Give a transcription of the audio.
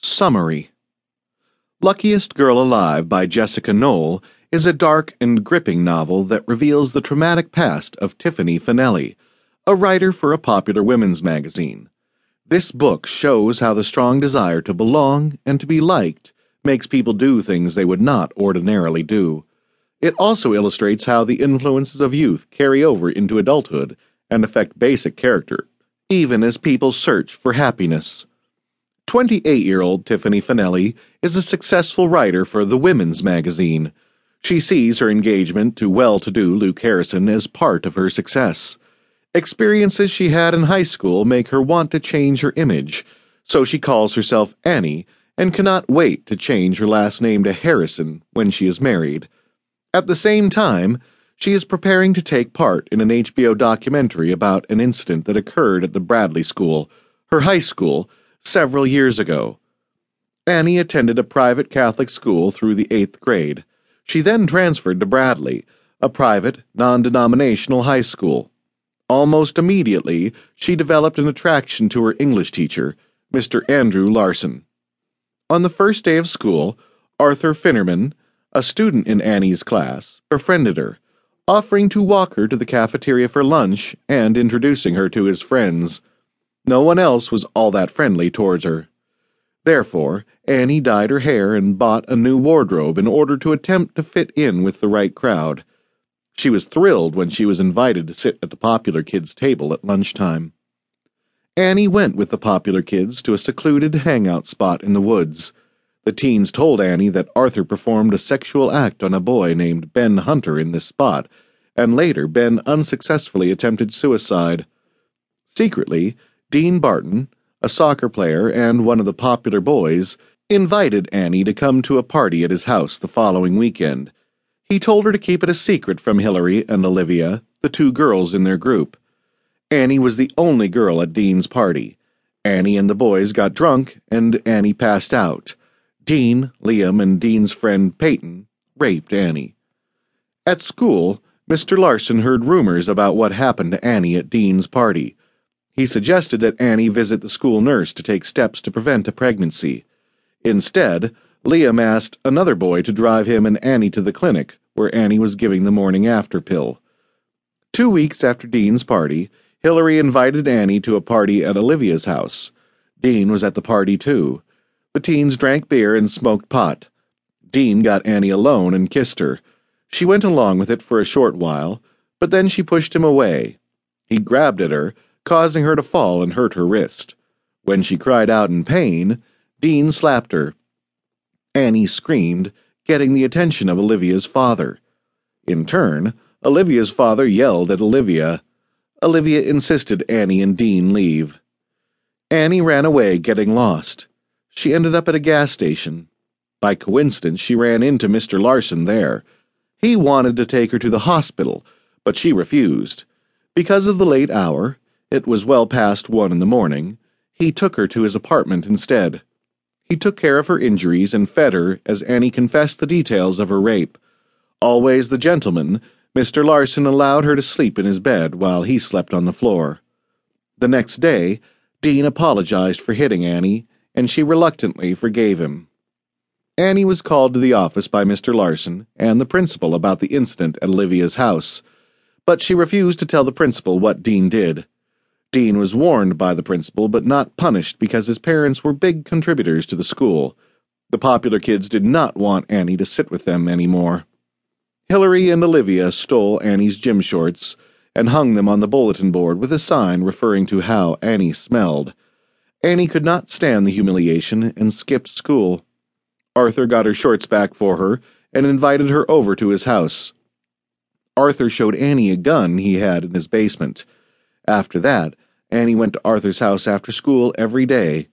Summary Luckiest Girl Alive by Jessica Knoll is a dark and gripping novel that reveals the traumatic past of Tiffany FaNelli, a writer for a popular women's magazine. This book shows how the strong desire to belong and to be liked makes people do things they would not ordinarily do. It also illustrates how the influences of youth carry over into adulthood and affect basic character, even as people search for happiness. 28 year old Tiffany FaNelli is a successful writer for the Women's Magazine. She sees her engagement to well to do Luke Harrison as part of her success. Experiences she had in high school make her want to change her image, so she calls herself Ani and cannot wait to change her last name to Harrison when she is married. At the same time, she is preparing to take part in an HBO documentary about an incident that occurred at the Bradley School, her high school, several years ago. Ani attended a private Catholic school through the eighth grade. She then transferred to Bradley, a private, non denominational high school. Almost immediately, she developed an attraction to her English teacher, Mr. Andrew Larson. On the first day of school, Arthur Finnerman, a student in Ani's class, befriended her, offering to walk her to the cafeteria for lunch and introducing her to his friends. No one else was all that friendly towards her. Therefore, Ani dyed her hair and bought a new wardrobe in order to attempt to fit in with the right crowd. She was thrilled when she was invited to sit at the popular kids' table at lunchtime. Ani went with the popular kids to a secluded hangout spot in the woods. The teens told Ani that Arthur performed a sexual act on a boy named Ben Hunter in this spot, and later Ben unsuccessfully attempted suicide. Secretly, Dean Barton, a soccer player and one of the popular boys, invited Ani to come to a party at his house the following weekend. He told her to keep it a secret from Hillary and Olivia, the two girls in their group. Ani was the only girl at Dean's party. Ani and the boys got drunk, and Ani passed out. Dean, Liam, and Dean's friend Peyton raped Ani. At school, Mr. Larson heard rumors about what happened to Ani at Dean's party. He suggested that Ani visit the school nurse to take steps to prevent a pregnancy. Instead, Liam asked another boy to drive him and Ani to the clinic, where Ani was giving the morning after pill. Two weeks after Dean's party, Hillary invited Ani to a party at Olivia's house. Dean was at the party too. The teens drank beer and smoked pot. Dean got Ani alone and kissed her. She went along with it for a short while, but then she pushed him away. He grabbed at her, causing her to fall and hurt her wrist. When she cried out in pain, Dean slapped her. Ani screamed, getting the attention of Olivia's father. In turn, Olivia's father yelled at Olivia. Olivia insisted Ani and Dean leave. Ani ran away, getting lost. She ended up at a gas station. By coincidence, she ran into Mr. Larson there. He wanted to take her to the hospital, but she refused. Because of the late hour, it was well past one in the morning, he took her to his apartment instead. He took care of her injuries and fed her as Ani confessed the details of her rape. Always the gentleman, Mr. Larson allowed her to sleep in his bed while he slept on the floor. The next day, Dean apologized for hitting Ani and she reluctantly forgave him. Ani was called to the office by Mr. Larson and the principal about the incident at Olivia's house, but she refused to tell the principal what Dean did. Dean was warned by the principal but not punished because his parents were big contributors to the school. The popular kids did not want Ani to sit with them anymore. Hillary and Olivia stole Ani's gym shorts and hung them on the bulletin board with a sign referring to how Ani smelled. Ani could not stand the humiliation and skipped school. Arthur got her shorts back for her and invited her over to his house. Arthur showed Ani a gun he had in his basement. After that, Ani went to Arthur's house after school every day.